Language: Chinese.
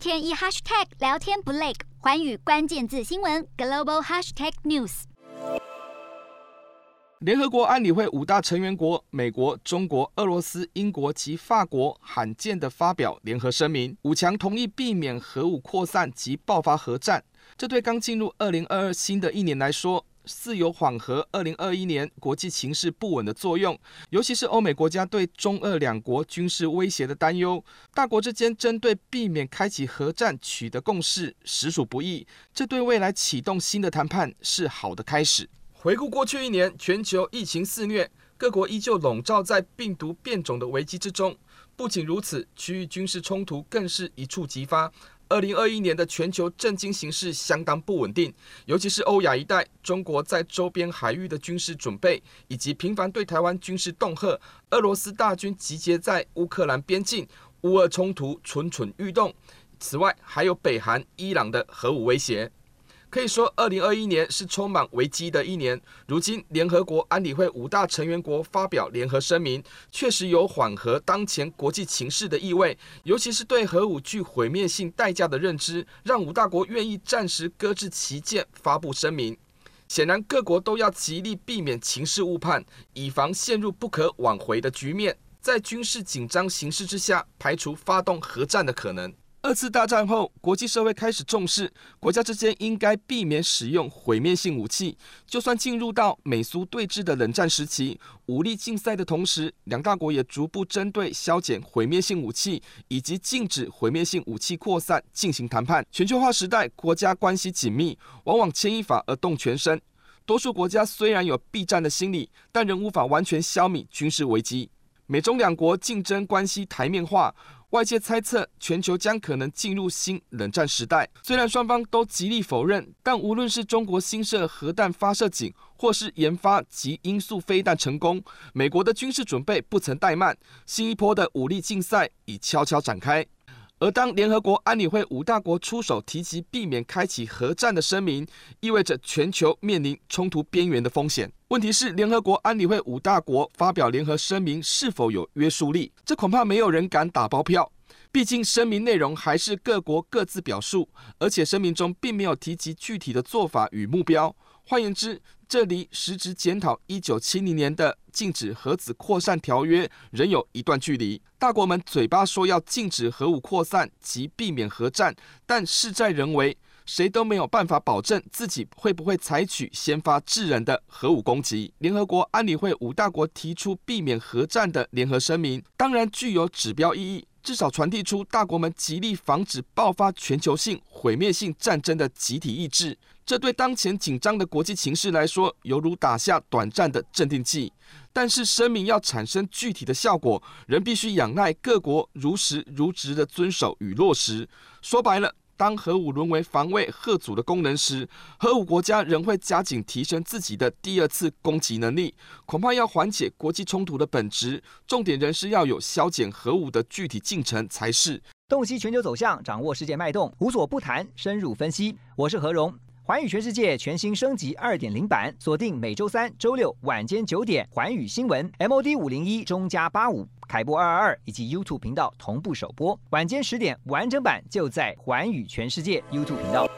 天一 hashtag 聊天不累，环宇关键字新闻 global hashtag news。联合国安理会五大成员国美国、中国、俄罗斯、英国及法国罕见的发表联合声明，五强同意避免核武扩散及爆发核战。这对刚进入二零二二新的一年来说，似有缓和二零二一年国际情势不稳的作用。尤其是欧美国家对中俄两国军事威胁的担忧，大国之间针对避免开启核战取得共识实属不易。这对未来启动新的谈判是好的开始。回顾过去一年，全球疫情肆虐，各国依旧笼罩在病毒变种的危机之中。不仅如此，区域军事冲突更是一触即发。二零二一年的全球震惊形势相当不稳定，尤其是欧亚一带，中国在周边海域的军事准备，以及频繁对台湾军事恫吓，俄罗斯大军集结在乌克兰边境，乌俄冲突蠢蠢欲动。此外，还有北韩、伊朗的核武威胁。可以说，二零二一年是充满危机的一年。如今，联合国安理会五大成员国发表联合声明，确实有缓和当前国际情势的意味。尤其是对核武具毁灭性代价的认知，让五大国愿意暂时搁置旗舰，发布声明。显然，各国都要极力避免情势误判，以防陷入不可挽回的局面。在军事紧张形势之下，排除发动核战的可能。二次大战后，国际社会开始重视国家之间应该避免使用毁灭性武器。就算进入到美苏对峙的冷战时期，武力竞赛的同时，两大国也逐步针对削减毁灭性武器以及禁止毁灭性武器扩散进行谈判。全球化时代，国家关系紧密，往往牵一发而动全身。多数国家虽然有避战的心理，但仍无法完全消弭军事危机。美中两国竞争关系台面化。外界猜测，全球将可能进入新冷战时代。虽然双方都极力否认，但无论是中国新设核弹发射井，或是研发极音速飞弹成功，美国的军事准备不曾怠慢，新一波的武力竞赛已悄悄展开。而当联合国安理会五大国出手提及避免开启核战的声明，意味着全球面临冲突边缘的风险。问题是，联合国安理会五大国发表联合声明是否有约束力？这恐怕没有人敢打包票。毕竟声明内容还是各国各自表述，而且声明中并没有提及具体的做法与目标。换言之，这离实质检讨一九七零年的禁止核子扩散条约仍有一段距离。大国们嘴巴说要禁止核武扩散及避免核战，但事在人为，谁都没有办法保证自己会不会采取先发制人的核武攻击。联合国安理会五大国提出避免核战的联合声明，当然具有指标意义，至少传递出大国们极力防止爆发全球性毁灭性战争的集体意志。这对当前紧张的国际形势来说，犹如打下短暂的镇定剂。但是，声明要产生具体的效果，仍必须仰赖各国如实如职的遵守与落实。说白了，当核武沦为防卫核阻的功能时，核武国家仍会加紧提升自己的第二次攻击能力。恐怕要缓解国际冲突的本质，重点仍是要有削减核武的具体进程才是。洞悉全球走向，掌握世界脉动，无所不谈，深入分析。我是何荣。环宇全世界全新升级二点零版，锁定每周三、周六晚间九点，环宇新闻 MOD 五零一中加八五凯播二二二以及 YouTube 频道同步首播，晚间十点完整版就在环宇全世界 YouTube 频道。